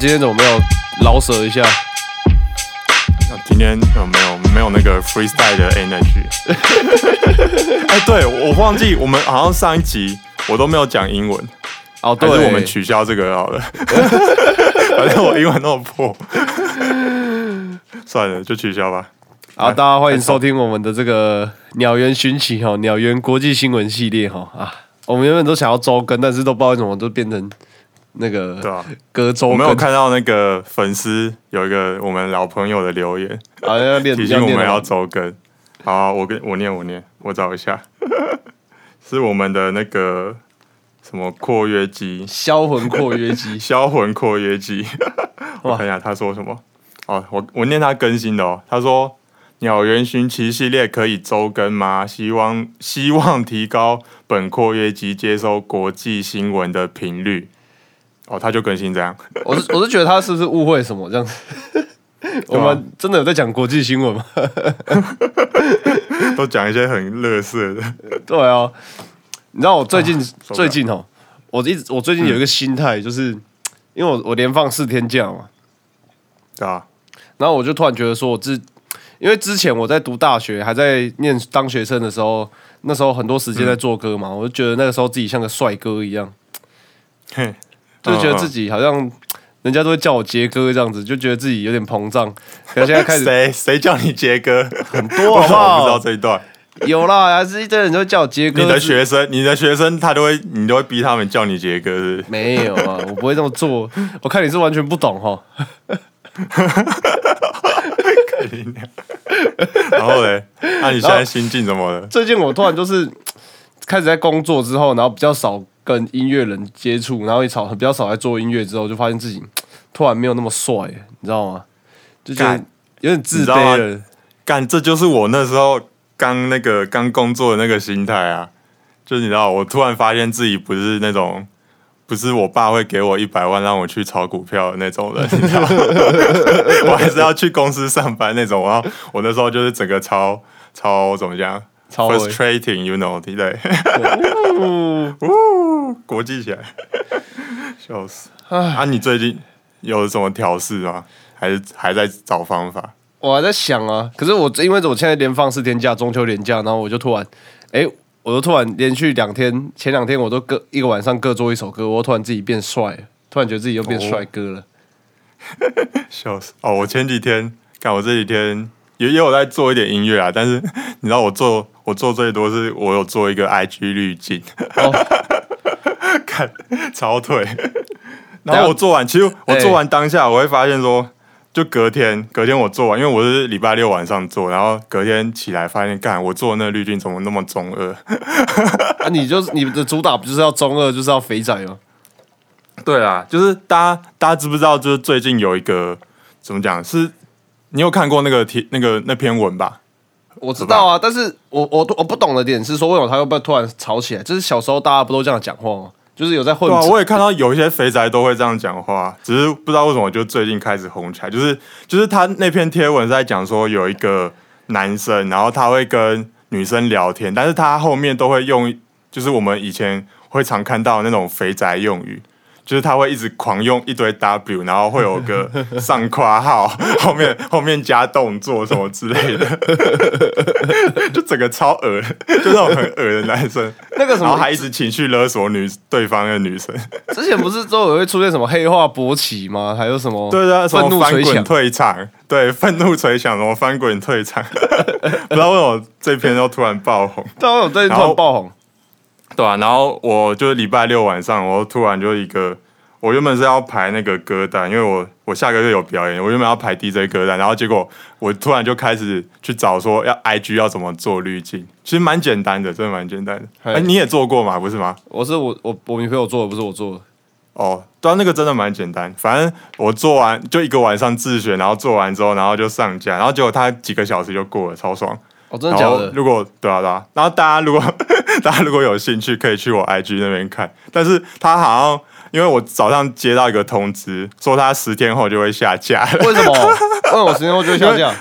今天怎么没有老舍一下？今天有没有没有那个 freestyle 的 energy？哎，对我忘记我们好像上一集我都没有讲英文，哦，对，是我们取消这个好了。反正我英文那么破，算了，就取消吧。好，大家欢迎收听我们的这个鸟园寻奇哈，鸟园国际新闻系列哈啊。我们原本都想要周更，但是都不知道为什么都变成那个对啊，隔周。我没有看到那个粉丝有一个我们老朋友的留言，好像要练提醒我们要周更。好，我跟我念我念，我找一下，是我们的那个什么括约肌，销魂括约肌 销魂括约肌。我看一下他说什么。哦，我我念他更新的哦。他说鸟园寻奇系列可以周更吗？希望希望提高本括约肌接收国际新闻的频率。哦，他就更新这样。我是我是觉得他是不是误会什么这样子？我们真的有在讲国际新闻吗？都讲一些很乐色的。对啊，你知道我最近、最近哦，我一直我最近有一个心态，就是、因为我我连放四天假嘛，对啊，然后我就突然觉得说，我自因为之前我在读大学，还在念当学生的时候，那时候很多时间在做歌嘛，我就觉得那个时候自己像个帅哥一样，嘿，就觉得自己己好像人家都会叫我杰哥这样子，就觉得自己有点膨胀。可是现在开始谁谁叫你杰哥？很多为好不什么我不知道？这一段？有啦，还是一堆人都会叫我杰哥。你的学生，你的学生他都会，你都会逼他们叫你杰哥，是是？没有啊，我不会这么做。我看你是完全不懂哈。然后嘞，那你现在心境怎么了？最近我突然就是开始在工作之后，然后比较少跟音乐人接触，然后也少比较少在做音乐之后，就发现自己突然没有那么帅，你知道吗？就觉得有点自卑了。干，这就是我那时候刚那个刚工作的那个心态啊。就是你知道，我突然发现自己不是那种，不是我爸会给我一百万让我去炒股票的那种人，你知道吗 我还是要去公司上班那种。然后我那时候就是整个超超怎么讲超会，frustrating，you know，对不对？哦 呜，国际起来，笑死！啊，你最近有什么调试吗？还是还在找方法？我还在想啊，可是我因为我现在连放四天假，中秋连假，然后我就突然，哎、我就突然连续两天，前两天我都各一个晚上各做一首歌，我突然自己变帅了，突然觉得自己又变帅哥了。笑死！哦，我前几天看我这几天也也有在做一点音乐啊，但是你知道我做我做最多是我有做一个 IG 滤镜，哦，看超腿。然后我做完，其实我做完当下，我会发现说，就隔天隔天我做完，因为我是礼拜六晚上做，然后隔天起来发现，干我做的那个滤镜怎么那么中二？啊，你就是你的主打不就是要中二，就是要肥仔吗？对啊，就是大家大家知不知道？就是最近有一个怎么讲？是你有看过那个贴那个那篇文吧？我知道啊，但是我我我不懂的点是说，为什么他会不会突然吵起来？就是小时候大家不都这样讲话吗？就是有在混对啊，我也看到有一些肥宅都会这样讲话，只是不知道为什么就最近开始红起来。就是就是他那篇贴文是在讲说有一个男生，然后他会跟女生聊天，但是他后面都会用就是我们以前会常看到的那种肥宅用语。就是他会一直狂用一堆 W，然后会有个 上括号，后面后面加动作什么之类的，就整个超恶，就那种很恶的男生。那个什么，然后还一直情绪勒索女对方的女生，之前不是都有会出现什么黑化勃起吗？还有什么对对，什愤么翻滚？退场，对，愤怒捶墙，什么翻滚退场，不知道为什么这篇都突然爆红，当然有最近突然后然爆红，对啊，然后我就是礼拜六晚上，我突然就一个，我原本是要排那个歌单，因为我我下个月有表演，我原本要排 DJ 歌单，然后结果我突然就开始去找说要 IG 要怎么做滤镜，其实蛮简单的，真的蛮简单的。嘿哎、你也做过嘛，不是吗？我是我我我女朋友做的，不是我做的。哦，对啊，那个真的蛮简单。反正我做完就一个晚上自选，然后做完之后，然后就上架，然后结果他几个小时就过了，超爽。哦，真的然假的？后如果对啊对啊，然后大家如果 大家如果有兴趣，可以去我 IG 那边看。但是他好像因为我早上接到一个通知，说他十天后就会下架了，为什么？为什么十天后就会下架？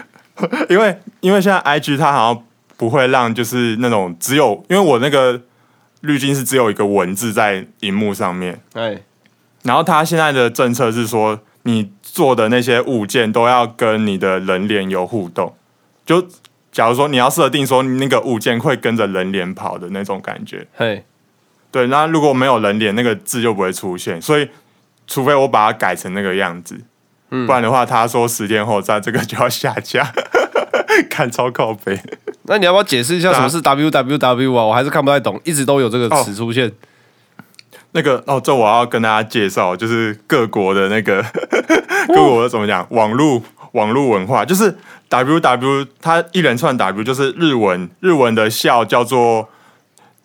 因为因为现在 IG 它好像不会让就是那种只有因为我那个滤镜是只有一个文字在荧幕上面。哎，然后他现在的政策是说，你你做的那些物件都要跟你的人脸有互动。就假如说你要设定说那个物件会跟着人脸跑的那种感觉，嘿，对，那如果没有人脸，那个字就不会出现。所以，除非我把它改成那个样子，嗯不然的话，他说十天后在这个就要下架，看超靠背。那你要不要解释一下什么是 www 啊？我还是看不太懂，一直都有这个词出现。那个哦，这我要跟大家介绍，就是各国的那个 各国的怎么讲，网络网络文化，就是 W W，它一连串 W 就是日文，日文的笑叫做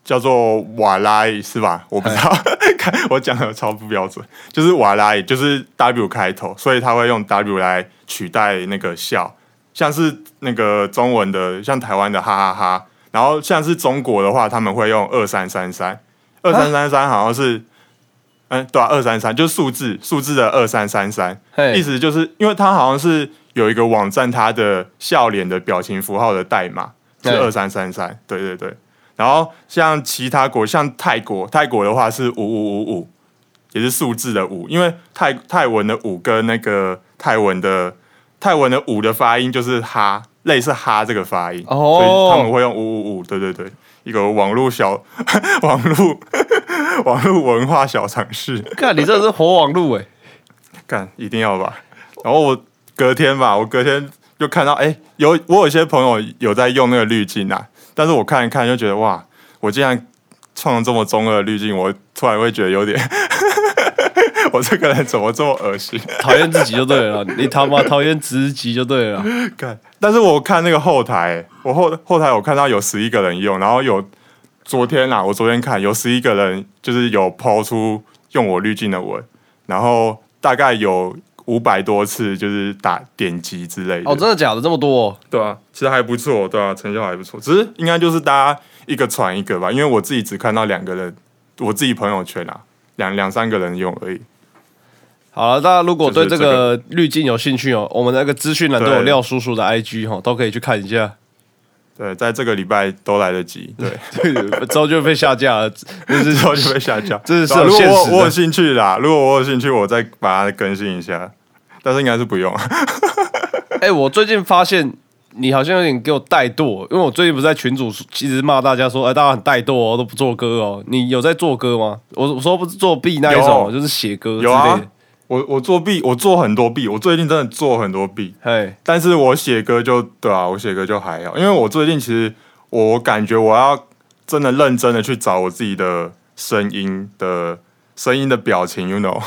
叫做瓦拉是吧？我不知道，看我讲的超不标准，就是瓦拉伊，就是 W 开头，所以他会用 W 来取代那个笑，像是那个中文的，像台湾的哈哈哈，然后像是中国的话，他们会用二三三三。二三三三好像是，嗯，对啊，二三三就是数字，数字的二三三三，意思就是因为它好像是有一个网站，它的笑脸的表情符号的代码是对。二三三三，对对对。然后像其他国，像泰国，泰国的话是五五五五，也是数字的五，因为泰泰文的五跟那个泰文的泰文的五的发音就是哈，类似哈这个发音，哦。所以他们会用五五五，对对对，一个网络小 网络 网络文化小常识，看你这是活网路哎，干一定要吧。然后我隔天吧，我隔天就看到，哎、有我有些朋友有在用那个滤镜啊，但是我看一看就觉得，哇，我竟然创了这么中二的滤镜，我突然会觉得有点，我这个人怎么这么恶心？讨厌自己就对了，你他妈讨厌自己就对了。看，但是我看那个后台，我后后台我看到有十一个人用，然后有昨天啊，我昨天看有十一个人就是有抛出用我滤镜的文，然后大概有五百多次就是打点击之类的。哦，真的假的这么多哦？对啊，其实还不错，对啊，成效还不错，只是应该就是大家一个传一个吧，因为我自己只看到两个人，我自己朋友圈啊，两两三个人用而已。好了，大家如果对这个滤镜有兴趣哦，我们那个资讯栏都有廖叔叔的 IG 哈，都可以去看一下。对，在这个礼拜都来得及，对，之后就被下架了，就是之后就被下架。这是如果我我有兴趣啦，如果我有兴趣，我再把它更新一下，但是应该是不用。哎、我最近发现你好像有点给我怠惰，因为我最近不是在群主一直骂大家说，哎、大家很怠惰哦，都不做歌哦。你有在做歌吗？我我说不是作弊那一种，就是写歌之有啊类的。我我做 B，我做很多 B，我最近真的做很多 B，嘿，但是我写歌就对啊，我写歌就还好，因为我最近其实我感觉我要真的认真的去找我自己的声音的声音的表情，you know。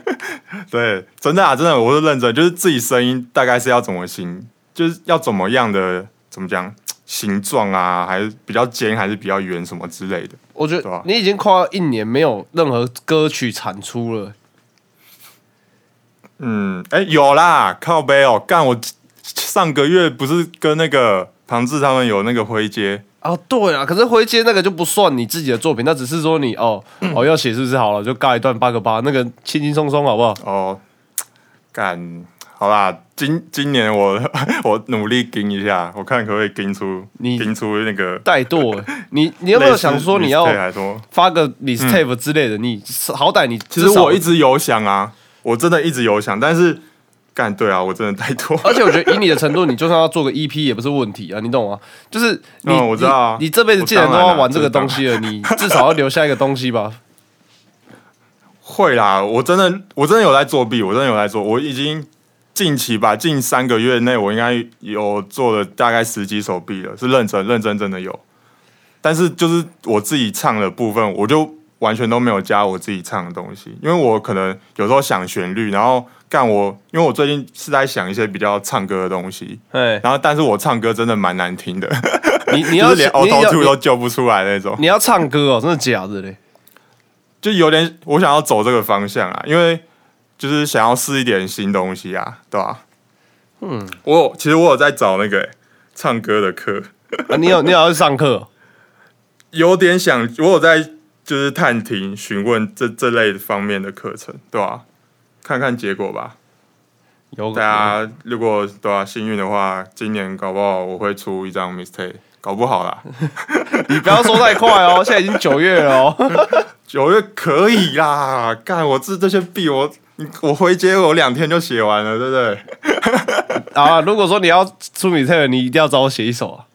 对，真的啊，真的，我是认真，就是自己声音大概是要怎么形，就是要怎么样的怎么讲形状啊，还是比较尖，还是比较圆什么之类的。我觉得你已经快要一年没有任何歌曲产出了。嗯，哎、有啦，靠背哦，干我上个月不是跟那个庞志他们有那个灰阶。哦，对啊，可是回接那个就不算你自己的作品，那只是说你哦哦要写是不是好了，就尬一段八个八，那个轻轻松松好不好？哦，干，好啦，今今年我 我努力盯一下，我看可不可以盯出你盯出那个。怠惰欸，你你有没有想说你要类似 mixtape 还是什么发个 mixtape 之类的？你好歹你其实我一直有想啊，我真的一直有想，但是干对啊，我真的太多。而且我觉得以你的程度，你就算要做个 EP 也不是问题啊，你懂吗？就是你、嗯我知道啊你，你这辈子既然都要玩这个东西了，你至少要留下一个东西吧。会啦，我真的我真的有在作弊，我真的有在做，我已经近期吧，近三个月内我应该有做了大概十几首 B 了，是认真认真真的有。但是就是我自己唱的部分，我就完全都没有加我自己唱的东西，因为我可能有时候想旋律，然后干我，因为我最近是在想一些比较唱歌的东西，哎，然后但是我唱歌真的蛮难听的，你你要 是连你 Auto Tune 都救不出来那种。你要唱歌哦，真的假的嘞？就有点我想要走这个方向啊，因为就是想要试一点新东西啊，对吧、嗯，我有其实我有在找那个欸、唱歌的课，啊、你有你有要去上课哦？有点想我有在就是探听询问这这类方面的课程，对吧、看看结果吧。有大家如果对吧、幸运的话，今年搞不好我会出一张 mistake 搞不好啦，你不要说太快哦，现在已经九月了哦。九月可以啦。干，我这这些币我我回接我两天就写完了，对不对？啊，如果说你要出米特尔，你一定要找我写一首啊。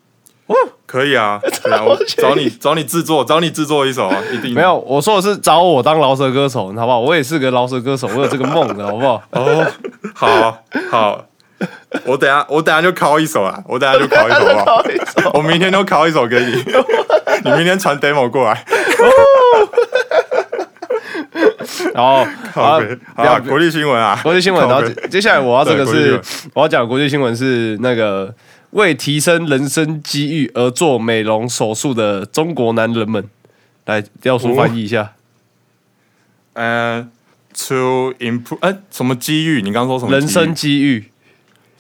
可以啊，对啊，我找你找你制作，找你制作一首啊，一定。没有，我说的是找我当饶舌歌手，好不好？我也是个饶舌歌手，我有这个梦的，好不好？哦，好好，我等下我等下就拷一首啊，我等下就拷一首好不好？我明天就拷一首给你，你明天传 demo 过来。然后好啊，好啊，国际新闻啊，国际新闻，然后接接下来我要这个是我要讲国际新闻是那个为提升人生机遇而做美容手术的中国男人们，来调叔翻译一下，呃，to improve，哎，什么机遇？你刚刚说什么？人生机遇，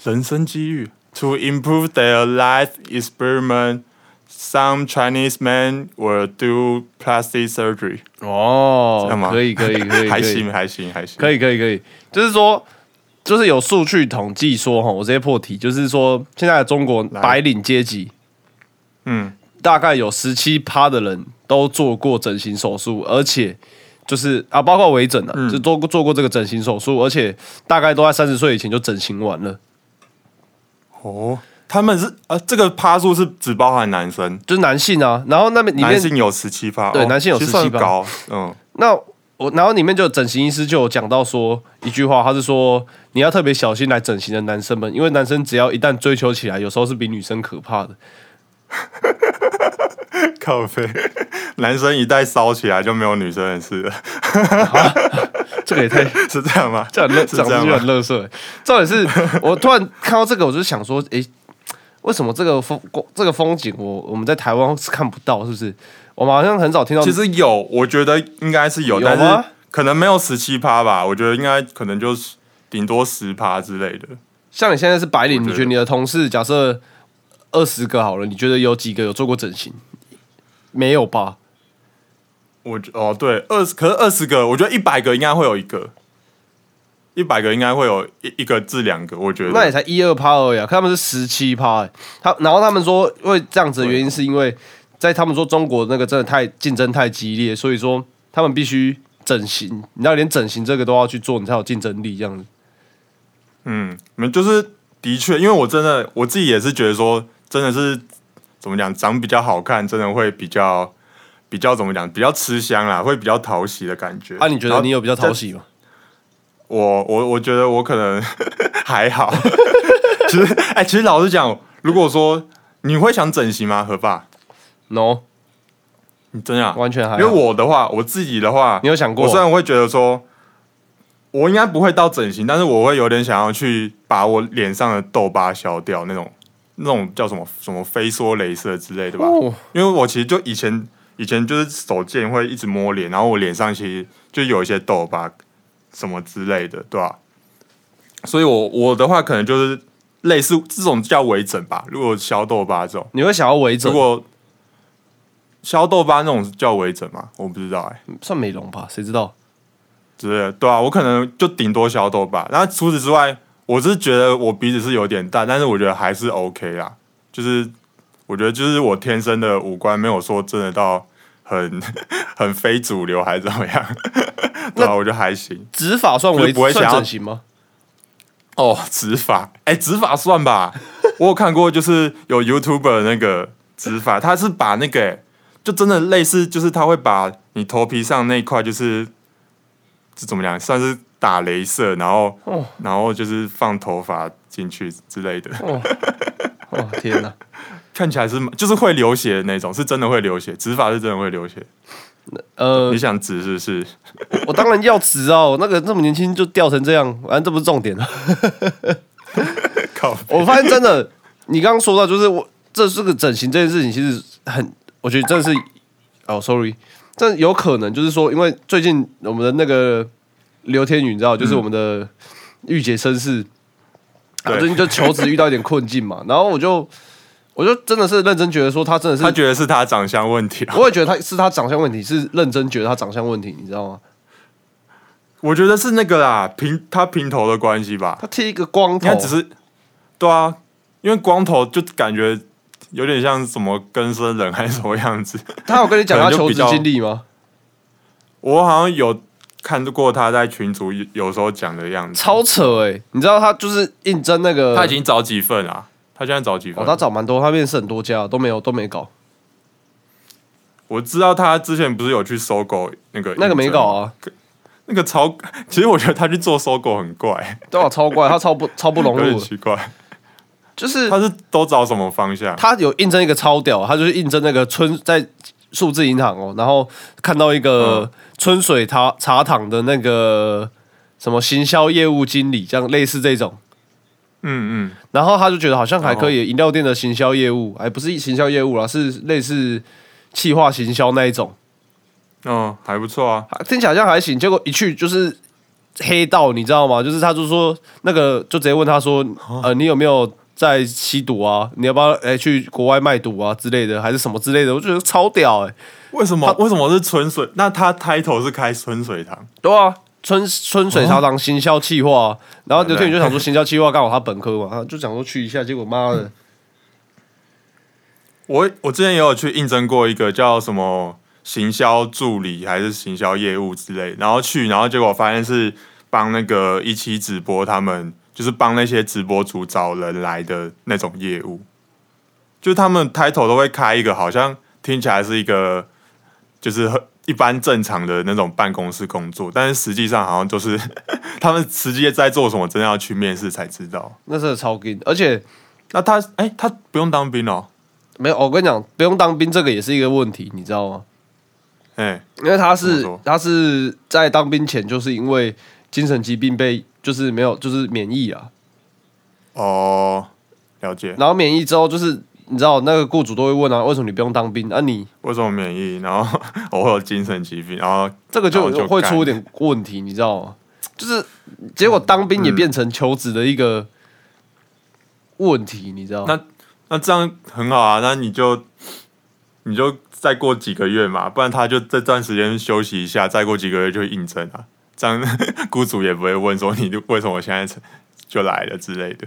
人生机遇，to improve their life experiment。Some Chinese men will do plastic surgery，哦这样吗，可以可以可以，还行还行还行，可以可以可以，就是说，就是有数据统计说，哈，我直接破题，就是说，现在的中国白领阶级嗯，大概有十七趴的人都做过整形手术，而且就是啊，包括微整啊，嗯。就做过做过这个整形手术，而且大概都在三十岁以前就整形完了，哦，他们是啊，这个趴数是只包含男生，就是男性啊，然后那边男性有十七趴，哦对男性有十七趴。高，嗯，那我然后里面就有整形医师就有讲到说一句话，他是说你要特别小心来整形的男生们，因为男生只要一旦追求起来，有时候是比女生可怕的。靠背，男生一旦烧起来就没有女生的事了，这个也太 是这样吗？这很乐，是讲出去这样吗很乐色。欸重点是我突然看到这个，我就想说，诶，为什么这个风这个风景我我们在台湾是看不到，是不是？我们好像很少听到。其实有，我觉得应该是有，但是可能没有十七趴吧，我觉得应该可能就是顶多十趴之类的。像你现在是白领，你觉得你的同事假设二十个好了，你觉得有几个有做过整形？没有吧？我觉哦对，二十可是二十个，我觉得一百个应该会有一个，一百个应该会有一一个至两个，我觉得。那也才一二趴而已啊，可他们是十七趴，欸他然后他们说会这样子的原因是因为在他们说中国那个真的太竞争太激烈，所以说他们必须整形，你知道连整形这个都要去做，你才有竞争力这样子。嗯，你们就是的确，因为我真的我自己也是觉得说，真的是怎么讲，长比较好看，真的会比较比较怎么讲，比较吃香啦，会比较讨喜的感觉。啊，你觉得你有比较讨喜吗？我我我觉得我可能 还好。其实，哎、其实老实讲，如果说你会想整形吗？何爸，No，你真的啊、完全还好。因为我的话，我自己的话，你有想过？我虽然会觉得说，我应该不会到整形，但是我会有点想要去把我脸上的痘疤消掉，那种那种叫什么什么飞梭镭射之类的吧。哦，因为我其实就以前以前就是手贱会一直摸脸，然后我脸上其实就有一些痘疤什么之类的，对吧、所以我我的话可能就是类似这种叫微整吧，如果消痘疤这种，你会想要微整？如？果消痘疤那种叫微整吗？我不知道哎、算美容吧，谁知道？之类，对啊，我可能就顶多消痘疤。然后除此之外，我是觉得我鼻子是有点大，但是我觉得还是 OK 啦。就是我觉得就是我天生的五官没有说真的到很 很非主流还是怎么样，对啊，我觉得还行。植发算微不会想要整形吗？哦，植发，哎、植发算吧。我有看过，就是有 YouTuber 那个植发，他是把那个、欸就真的类似，就是他会把你头皮上那一块，就是这怎么讲，算是打镭射，然后、哦然后就是放头发进去之类的，哦天哪！看起来是就是会流血的那种，是真的会流血，植发是真的会流血。呃你，想植是不是？我当然要植啊！我那个这么年轻就掉成这样，反正这不是重点了。靠，我发现真的，你刚刚说到，就是我这是个整形这件事情，其实很，我觉得真的是，哦，sorry，这有可能就是说，因为最近我们的那个刘天宇，你知道，就是我们的御姐绅士，啊，最近就求职遇到一点困境嘛，然后我就，我就真的是认真觉得说，他真的是，他觉得是他长相问题啊。我也觉得他是他长相问题，是认真觉得他长相问题，你知道吗？我觉得是那个啦，平他平头的关系吧。他剃一个光头他，只是，对啊，因为光头就感觉有点像什么更生人还是什么样子。他有跟你讲他求职经历吗？我好像有看过他在群组有有时候讲的样子，超扯哎、你知道他就是应征那个，他已经找几份啊？他现在找几份？哦，他找蛮多，他面试很多家都没有都没搞，我知道他之前不是有去搜狗那个那个没搞啊，那个超，其实我觉得他去做搜狗很怪，对啊，超怪，他超不超不融入，奇怪。就是他是都找什么方向？他有应征一个超屌，他就是应征那个春在数字银行哦，然后看到一个嗯春水茶茶厂的那个什么行销业务经理，这样类似这种，嗯嗯，然后他就觉得好像还可以，饮料店的行销业务，哎不是行销业务啦，是类似企划行销那一种，哦，还不错啊。听起来好像还行，结果一去就是黑道，你知道吗？就是他就说那个就直接问他说，呃，你有没有在吸毒啊？你要不要哎、去国外卖毒啊之类的，还是什么之类的？我觉得超屌哎、为什么？为什么是春水？那他 title 是开春水堂？对啊，春春水茶堂行销企划、啊，然后刘天宇就想说行销企划刚好他本科嘛，他就想说去一下，结果妈的，我我之前也有去应征过一个叫什么行销助理还是行销业务之类，然后去，然后结果发现是帮那个一期直播他们，就是帮那些直播主找人来的那种业务，就他们 title 都会开一个，好像听起来是一个就是很一般正常的那种办公室工作，但是实际上好像就是 他们实际在做什么，真的要去面试才知道。那真的超劲，而且那他哎、他不用当兵哦，没有，我跟你讲，不用当兵这个也是一个问题，你知道吗？哎、因为他是他是在当兵前就是因为精神疾病被就是没有就是免疫啊，哦，了解。然后免疫之后就是你知道那个雇主都会问啊，为什么你不用当兵？啊你为什么免疫？然后 我会有精神疾病，然后这个就就会出一点问题，你知道吗？就是结果当兵也变成求职的一个问题，你知道？那那这样很好啊，那你就你就再过几个月嘛，不然他就这段时间休息一下，再过几个月就会应征啊，这样雇主也不会问说你为什么现在就来了之类的。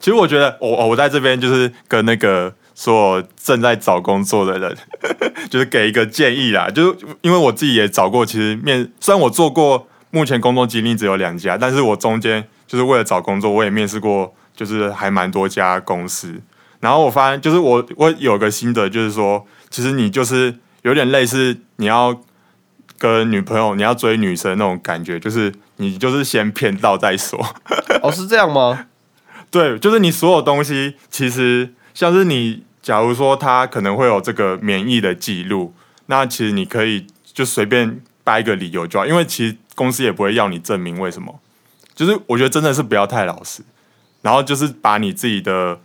其实我觉得我我在这边就是跟那个所有正在找工作的人，就是给一个建议啦，就是因为我自己也找过，其实面虽然我做过目前工作经历只有两家，但是我中间就是为了找工作，我也面试过，就是还蛮多家公司。然后我发现，就是我我有个心得，就是说，其实你就是有点类似你要跟女朋友，你要追女生那种感觉，就是你就是先骗到再说。哦，是这样吗？对，就是你所有东西，其实像是你，假如说他可能会有这个免疫的记录，那其实你可以就随便掰一个理由就好，因为其实公司也不会要你证明为什么。就是我觉得真的是不要太老实，然后就是把你自己的，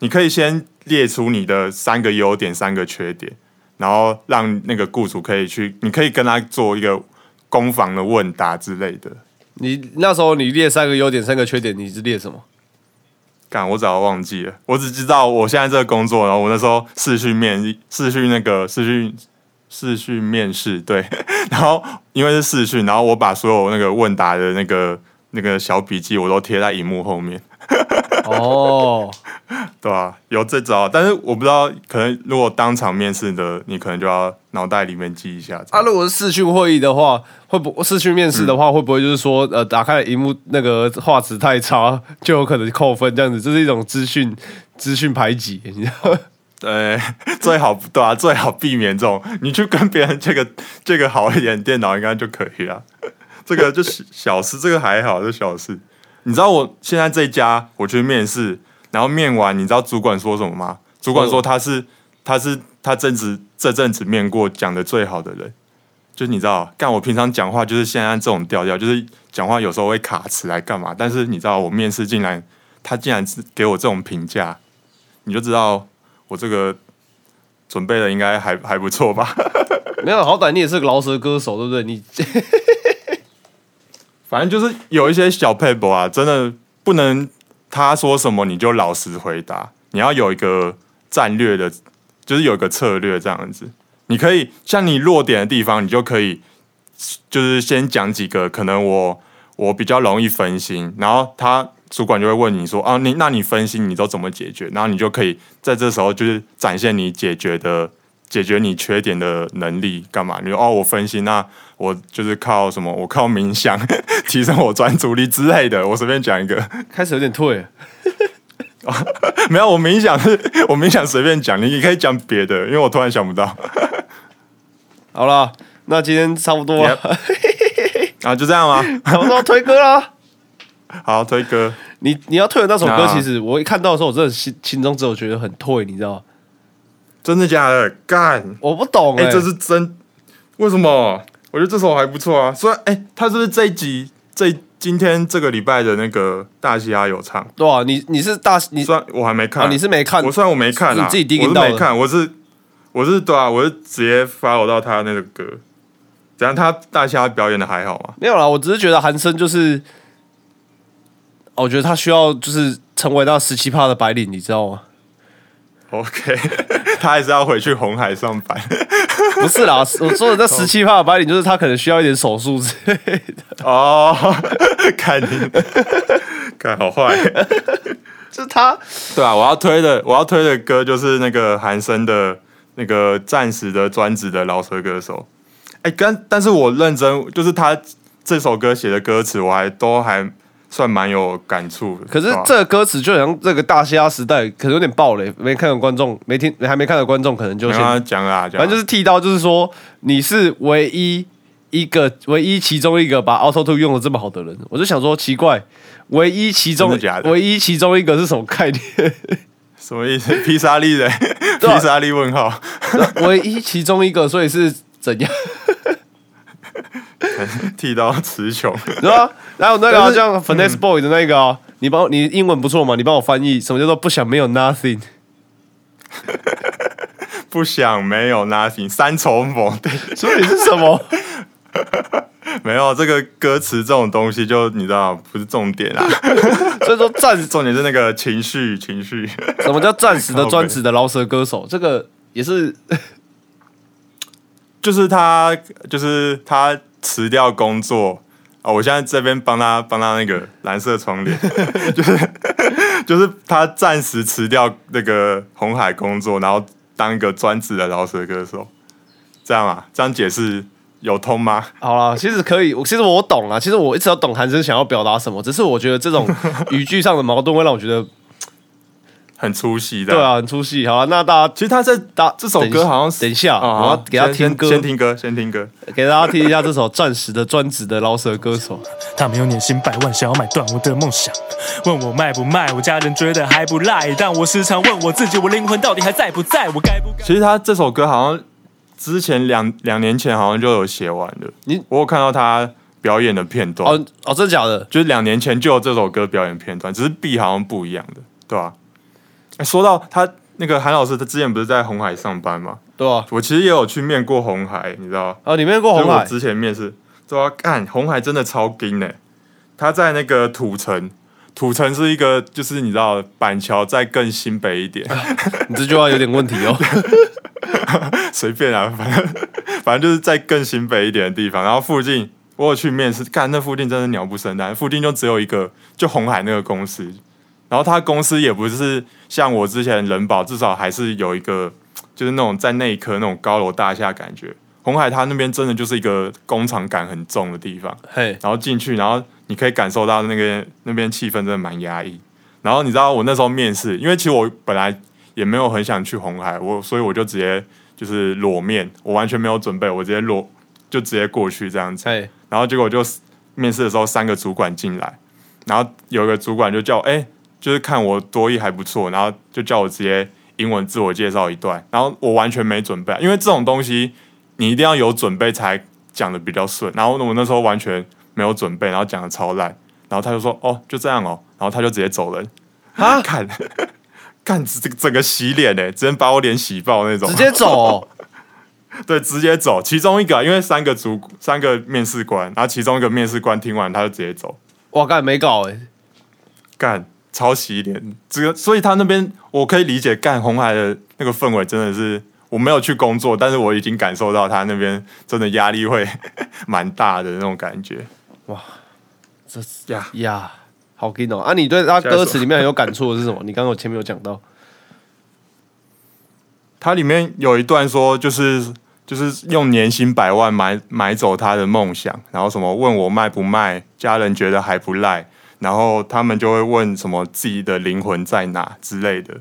你可以先列出你的三个优点、三个缺点，然后让那个雇主可以去，你可以跟他做一个攻防的问答之类的。你那时候你列三个优点、三个缺点，你是列什么？干，我早就忘记了，我只知道我现在这个工作，然后我那时候试训面试训那个试训试训面试，对，然后因为是试训，然后我把所有那个问答的那个那个小笔记我都贴在荧幕后面，哦，对啊、有这招，但是我不知道，可能如果当场面试的，你可能就要脑袋里面记一下。啊，如果是视讯会议的话，会不视讯面试的话，会不会就是说，呃，打开荧幕那个画质太差，就有可能扣分这样子？这是一种资讯资讯排挤，你知道吗？对，最好对啊，最好避免这种，你去跟别人这个这个好一点电脑应该就可以了。这个就是小事，这个还好，这小事。你知道我现在这家我去面试，然后面完，你知道主管说什么吗？主管说他是他是他正值这阵子面过讲的最好的人，就是你知道，干我平常讲话就是现在这种调调，就是讲话有时候会卡词来干嘛？但是你知道我面试竟然他竟然是给我这种评价，你就知道我这个准备的应该还还不错吧？没有，好歹你也是个饶舌歌手，对不对？你 反正就是有一些小配博啊，真的不能他说什么你就老实回答，你要有一个战略的，就是有一个策略这样子。你可以像你弱点的地方，你就可以就是先讲几个可能我我比较容易分心，然后他主管就会问你说啊，你那你分心你都怎么解决？然后你就可以在这时候就是展现你解决的解决你缺点的能力，干嘛？你说哦，我分析，那我就是靠什么？我靠冥想 提升我专注力之类的。我随便讲一个，开始有点退了。没有，我冥想是我冥想随便讲，你也可以讲别的，因为我突然想不到。好了，那今天差不多了，啊，就这样吗？差不多推歌啦。好，推歌。你你要退的那首歌，啊其实我一看到的时候，我真的心心中只有觉得很退，你知道吗？真的假的？干！我不懂哎、哎、这是真？为什么？我觉得这首还不错啊。虽然哎，他是不是这一集这今天这个礼拜的那个大嘻哈有唱？对啊，你你是大你虽然我还没看，啊你是没看我虽然我没看啊，你自己我 digging 到的是没看，我是我是对啊，我是直接 follow 到他那个歌。怎样？他大嘻哈表演的还好吗？没有啦，我只是觉得韩生就是，哦我觉得他需要就是成为那十七趴的白领，你知道吗？OK，他还是要回去红海上班。不是啦，我说的这十七趴的白领，就是他可能需要一点手术之类的，哦，看你，看好坏。就是他对啊，我要推的我要推的歌就是那个韩生的那个暂时的专职的饶舌歌手。哎、但但是我认真，就是他这首歌写的歌词，我还都还算蛮有感触的。可是这个歌词就好像这个大虾时代，可能有点暴雷，没看的观众没听还没看的观众可能就先，没有啊讲啊，讲啊反正就是剃刀，就是说你是唯一一个唯一其中一个把 Auto Two 用的这么好的人，我就想说奇怪，唯一其中真的假的唯一其中一个是什么概念？什么意思？披萨利的 对啊披萨利问号，唯一其中一个，所以是怎样？剃刀词穷。对吧？然后那个、啊、但是像 Finesse Boy 的那个、啊，你帮我你英文不错嘛，你帮我翻译什么叫做不想没有 nothing？不想没有 nothing 三重否对，所以是什么？没有这个歌词这种东西，就你知道不是重点啊，所以说暂重点是那个情绪情绪。什么叫暂时的专职的饶舌歌手？这个也是就是他，就是他辞掉工作啊、我现在这边帮他帮他那个蓝色窗帘，就是就是他暂时辞掉那个红海工作，然后当一个专职的饶舌歌手，这样啊？这样解释有通吗？好啦，其实可以，我其实我懂啊，其实我一直都懂韩生想要表达什么，只是我觉得这种语句上的矛盾会让我觉得，很粗细的。对，啊，很出戏。好了，那大家其实他在打这首歌好像是等一下，啊，我要好给他听歌，先听歌，先听歌。给大家听一下这首暂时的专职的饶舌歌手。他们有年薪百万，想要买断我的梦想。问我卖不卖，我家人觉得还不赖，但我时常问我自己，我灵魂到底还在不在？我该不该？其实他这首歌好像之前两两年前好像就有写完了，你我有看到他表演的片段，哦哦，真的假的？就是两年前就有这首歌表演片段，只是 B 好像不一样的，对吧、欸说到他那个韩老师，他之前不是在红海上班吗？对吧？我其实也有去面过红海，你知道吗？哦，你面过红海？我之前面试，对啊，干红海真的超硬的。他在那个土城，土城是一个就是你知道板桥再更新北一点，你这句话有点问题哦。随便啊，反正反正就是在更新北一点的地方，然后附近我有去面试，干那附近真的鸟不生蛋，附近就只有一个就红海那个公司，然后他公司也不是像我之前人保，至少还是有一个就是那种在内科那种高楼大厦感觉。红海它那边真的就是一个工厂感很重的地方，嘿，然后进去，然后你可以感受到那个那边气氛真的蛮压抑。然后你知道我那时候面试，因为其实我本来也没有很想去红海，我所以我就直接就是裸面，我完全没有准备，我直接裸就直接过去这样子。然后结果就面试的时候，三个主管进来，然后有一个主管就叫我，哎、就是看我多义还不错，然后就叫我直接英文自我介绍一段，然后我完全没准备，因为这种东西你一定要有准备才讲的比较顺，然后我那时候完全没有准备，然后讲的超烂，然后他就说，哦，就这样哦，然后他就直接走人，啊，看。看这个整个洗脸呢，直接把我脸洗爆那种，直接走哦、对，直接走。其中一个，因为三个主三个面试官，然后其中一个面试官听完他就直接走，哇，干没搞哎、干超洗脸。这个，所以他那边我可以理解，干红海的那个氛围真的是，我没有去工作，但是我已经感受到他那边真的压力会蛮大的那种感觉。哇这呀，呀，好听哦。啊，你对他歌词里面很有感触的是什么？你刚刚有前面有讲到，它里面有一段说，就是就是用年薪百万买买走他的梦想，然后什么问我卖不卖，家人觉得还不赖，然后他们就会问什么自己的灵魂在哪之类的。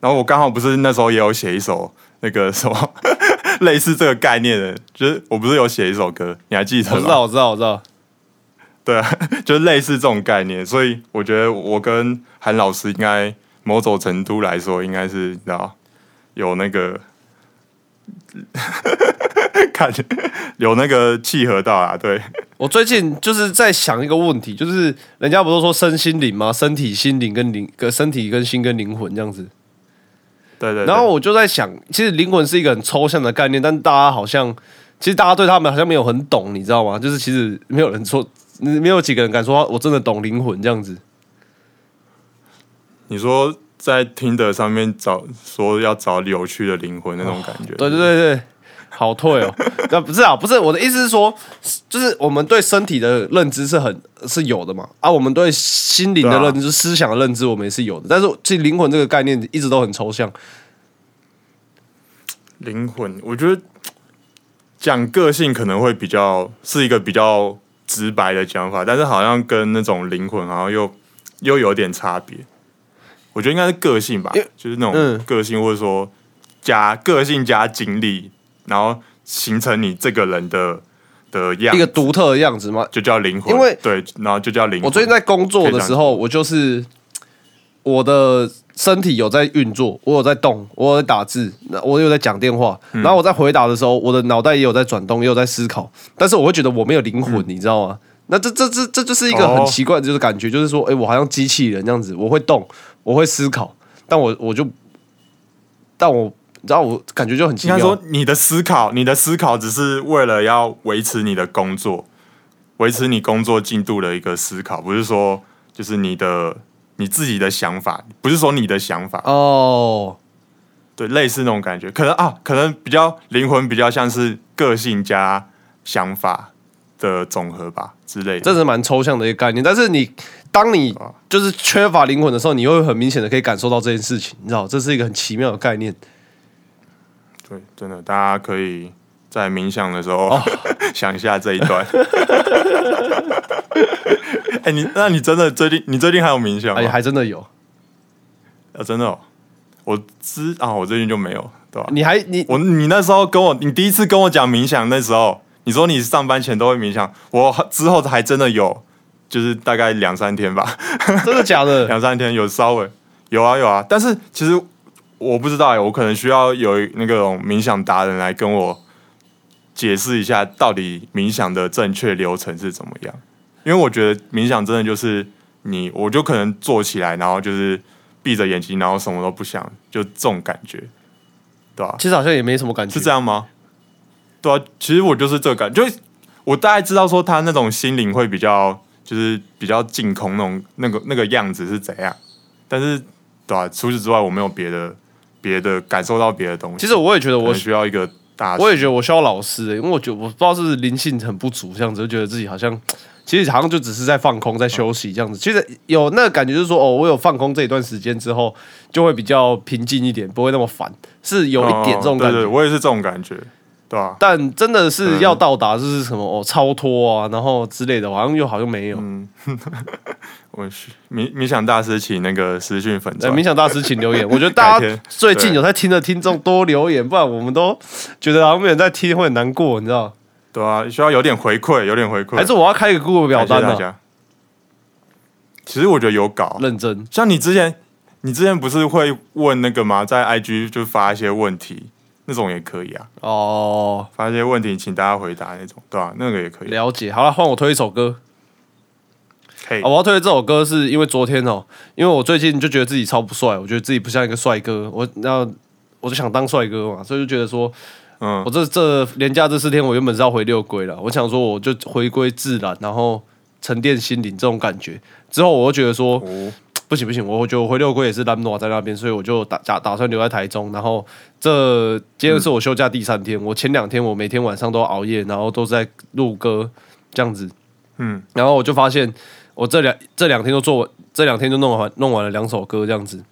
然后我刚好不是那时候也有写一首那个什么 类似这个概念的，就是我不是有写一首歌，你还记得吗？我知道，我知道，我知道。对啊，就是类似这种概念，所以我觉得我跟韩老师应该某种程度来说，应该是你知道有那个 看有那个契合到啊，对，我最近就是在想一个问题，就是人家不是说身心灵吗？身体、心灵跟灵，跟身体跟心跟灵魂这样子。对对对然后我就在想，其实灵魂是一个很抽象的概念，但大家好像，其实大家对他们好像没有很懂，你知道吗？就是其实没有人说，没有几个人敢说我真的懂灵魂这样子。你说在听的上面找说要找有趣的灵魂那种感觉，对对对对，好退哦。那不是啊，不是我的意思是说，就是我们对身体的认知是很是有的嘛，啊，我们对心灵的认知、思想的认知我们也是有的，但是其实灵魂这个概念一直都很抽象。灵魂，我觉得讲个性可能会比较是一个比较直白的讲法，但是好像跟那种灵魂好像又又有点差别。我觉得应该是个性吧，就是那嗯种个性，或者说加个性加经历，然后形成你这个人的的样子，一个独特的样子吗。就叫灵魂。因为对，然后就叫灵魂。我最近在工作的时候，我就是我的身体有在运作，我有在动，我有在打字，那我有在讲电话，嗯然后我在回答的时候，我的脑袋也有在转动，也有在思考，但是我会觉得我没有灵魂，你知道吗？那这这这这就是一个很奇怪的就是感觉，就是说，哎、我好像机器人这样子，我会动，我会思考，但我我就，但我你知道我感觉就很奇妙。应该说，你的思考，你的思考只是为了要维持你的工作，维持你工作进度的一个思考，不是说就是你的你自己的想法，不是说你的想法，哦，对，类似那种感觉，可能啊，可能比较灵魂比较像是个性加想法的总和吧之类的。这是蛮抽象的一个概念，但是你当你啊就是缺乏灵魂的时候，你会很明显的可以感受到这件事情，你知道，这是一个很奇妙的概念。对，真的，大家可以在冥想的时候、哦 想一下这一段。哎、你那你真的最近你最近还有冥想吗？哎，还真的有，啊，真的、哦，我知啊，我最近就没有，对吧、你还你我你那时候跟我，你第一次跟我讲冥想那时候，你说你上班前都会冥想，我之后还真的有，就是大概两三天吧，真的假的？两三天有稍微有啊有啊，但是其实我不知道哎，我可能需要有那个种冥想达人来跟我解释一下，到底冥想的正确流程是怎么样，因为我觉得冥想真的就是你，我就可能坐起来，然后就是闭着眼睛，然后什么都不想，就这种感觉，对吧、其实好像也没什么感觉，是这样吗？对啊，其实我就是这个感觉，就是我大概知道说他那种心灵会比较，就是比较净空那种那个那个样子是怎样，但是对啊，除此之外我没有别的别的感受到别的东西。其实我也觉得我需要一个大，我也觉得我需要老师、欸，因为我觉得我不知道是灵性很不足，这样子就觉得自己好像，其实好像就只是在放空，在休息这样子。其实有那个感觉，就是说，哦，我有放空这一段时间之后，就会比较平静一点，不会那么烦，是有一点这种感觉。哦对对，我也是这种感觉，对吧、但真的是要到达就是什么哦超脱啊，然后之类的，好像又好像没有。嗯 我是冥冥想大师，请那个私讯粉呃，钻冥想大师请留言，我觉得大家最近有在听的听众多留言，不然我们都觉得好像没在听会很难过，你知道？对啊，需要有点回馈，有点回馈，还是我要开一个 Google 表单呢？感谢大家。其实我觉得有搞，认真像你之前，你之前不是会问那个吗？在 IG 就发一些问题，那种也可以啊，哦，发一些问题请大家回答那种，对吧、那个也可以。了解。好了，换我推一首歌。我要推的这首歌是因为昨天哦，因为我最近就觉得自己超不帅，我觉得自己不像一个帅哥，我那我就想当帅哥嘛，所以就觉得说，嗯我这这连假这四天，我原本是要回六龟了，我想说我就回归自然，然后沉淀心灵这种感觉。之后我就觉得说，哦，不行不行，我觉得我回六龟也是兰诺在那边，所以我就打打打算留在台中。然后这今天是我休假第三天，我前两天我每天晚上都熬夜，然后都在录歌这样子。嗯，然后我就发现我这两这两天都做完，这两天就弄完弄完了两首歌这样子。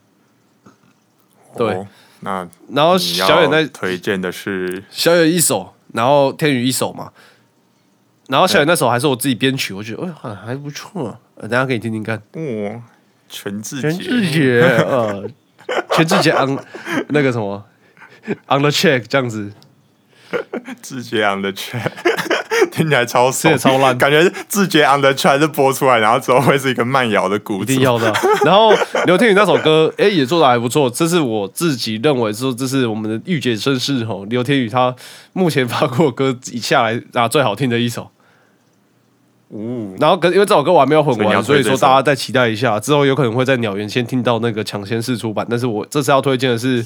对哦那然后小远在推荐的是小远一首，然后天宇一首嘛。然后小远那首还是我自己编曲，我觉得哎还还不错、等下给你听听看。哦，全智全智杰，杰，呃，全智杰 on 那个什么 on the check 这样子，智杰 on the track，听起来超这怂也超烂感觉智杰 on the track 是播出来，然后之后会是一个慢摇的鼓组一定。要的啊。然后刘天宇那首歌，哎、也做的还不错，这是我自己认为说，这是我们的御姐绅士吼，刘天宇他目前发过歌以下来啊最好听的一首。呜，然后跟因为这首歌我还没有混完，所以说大家再期待一下，之后有可能会在鸟园先听到那个抢先试出版。但是我这次要推荐的是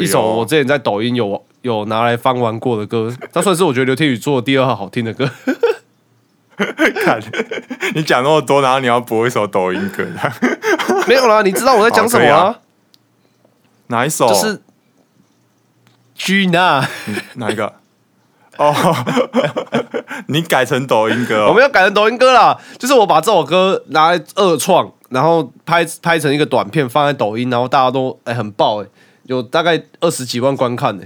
一首哦我之前在抖音有有拿来翻玩过的歌，它算是我觉得刘天宇做的第二号好听的歌。看你讲那么多，然后你要播一首抖音歌，没有啦，你知道我在讲什么？哪一首？就是 Gina，哪一个？哦，你改成抖音歌、哦，我们要改成抖音歌啦。就是我把这首歌拿来二创，然后拍拍成一个短片放在抖音，然后大家都哎、很爆哎、有大概二十几万观看呢、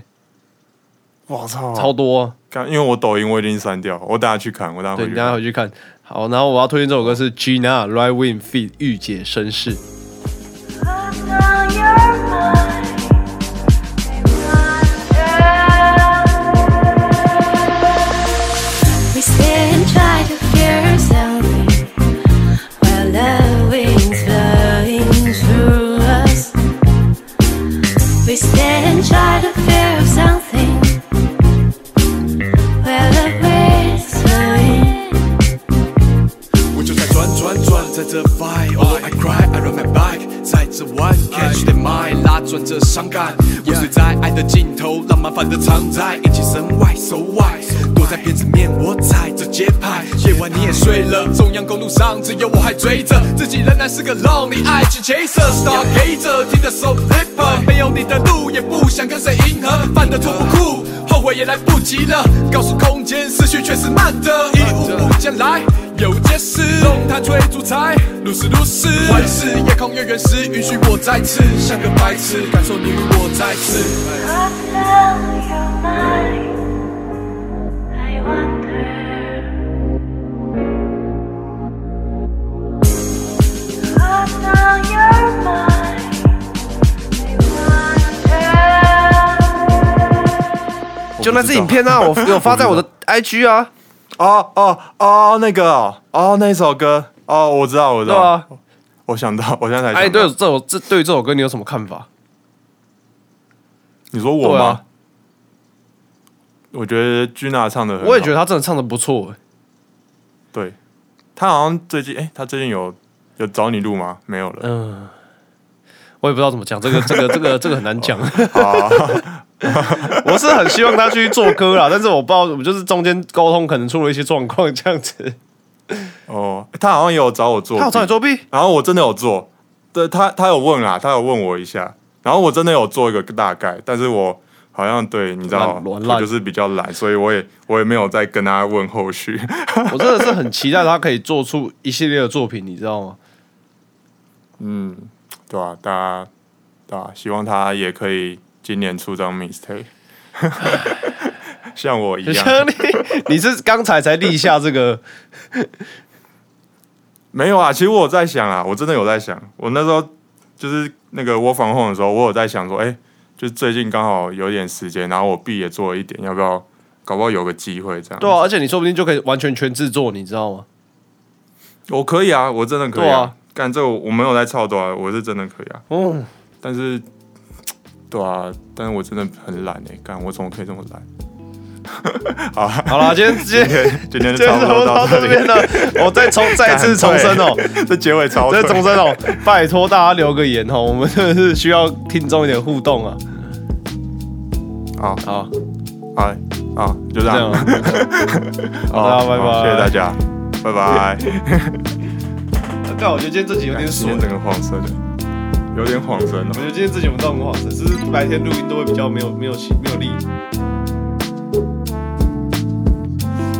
我操，超多、啊。看因为我抖音我已经删掉，我等下去看，我等下对，回去看。等一下回去看。好，然后我要推荐这首歌是 Gina Right Wing Feet 御姐绅士。在，一起身外 so why。躲在辫子面，我踩着节拍。夜晚你也睡了，中央公路上只有我还追着，自己仍然是个 lonely 爱情 chaser，star gazer，听着 so flipper，没有你的路也不想跟谁迎合，犯的错不酷。后悔也来不及了，告诉空间，思绪却是慢的，一物不将来有件事，龙潭吹主菜，如是如是，幻视夜空越远时，允许我再次像个白痴，感受你与我再次。But now you're mine. I wonder. But now you're mine. I wonder. 就那支影片啊，我 有发在我的 IG 啊，哦哦哦，那个哦，哦那首歌，哦我知道我知道。我想到，我现在才。哎，对这首这对于这首歌你有什么看法？你说我吗？啊我觉得 Gina 唱的很，我也觉得她真的唱的不错、欸。对，他好像最近，哎、他最近有有找你录吗？没有了。嗯，我也不知道怎么讲，这个这个这个这个很难讲。好，我是很希望他去做歌啦，但是我不知道，我们就是中间沟通可能出了一些状况，这样子。哦，他好像也有找我做，他有找你作弊？然后我真的有做，对他他有问啊，他有问我一下，然后我真的有做一个大概，但是我好像对你知道，就是比较懒，所以我也我也没有再跟他问后续。我真的是很期待他可以做出一系列的作品，你知道吗？嗯，对啊，大家对啊，希望他也可以今年出张 mistake，像我一样。你，你是刚才才立下这个，没有啊，其实我有在想啊，我真的有在想，我那时候就是那个我防控的时候，我有在想说，哎、就最近刚好有点时间，然后我 B 也做了一点，要不要搞不好有个机会这样？对啊，而且你说不定就可以完全全制作，你知道吗？我可以啊，我真的可以啊。干这我没有在操作啊，我是真的可以啊，哦，但是，对啊，但是我真的很懒哎、干我怎么可以这么懒？好，好了，今天 今天今天今天就差不多到这边，了，我 再重再一次重申哦，这结尾超再对重申哦，拜托大家留个言哦，我们真的是需要听众一点互动啊。好。好，好好，就这样。好，拜拜，好谢谢大。家，拜拜。但我觉得今天这集有点水今天，整个黄色的，有点晃神哦我。觉得今天自己我们都很好，只是白天录音都会比较没有没有气没有力。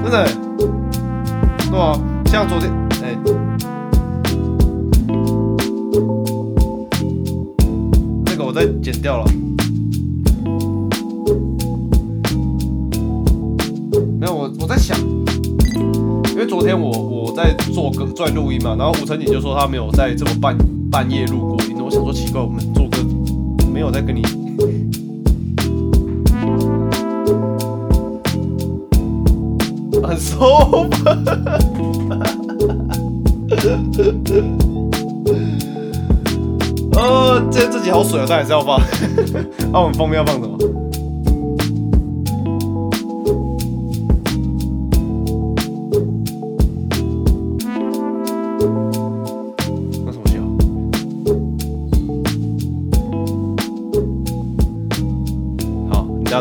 真的，对啊，像昨天，哎、那个我再剪掉了。没有，我我在想，因为昨天我我在做歌在录音嘛，然后吴成锦就说他没有在这么半半夜录过音，我想说奇怪，我们做歌没有在跟你。很收吧。哦，这这集好水啊，但还是要放。那、我们封面要放什么？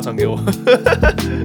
传给我。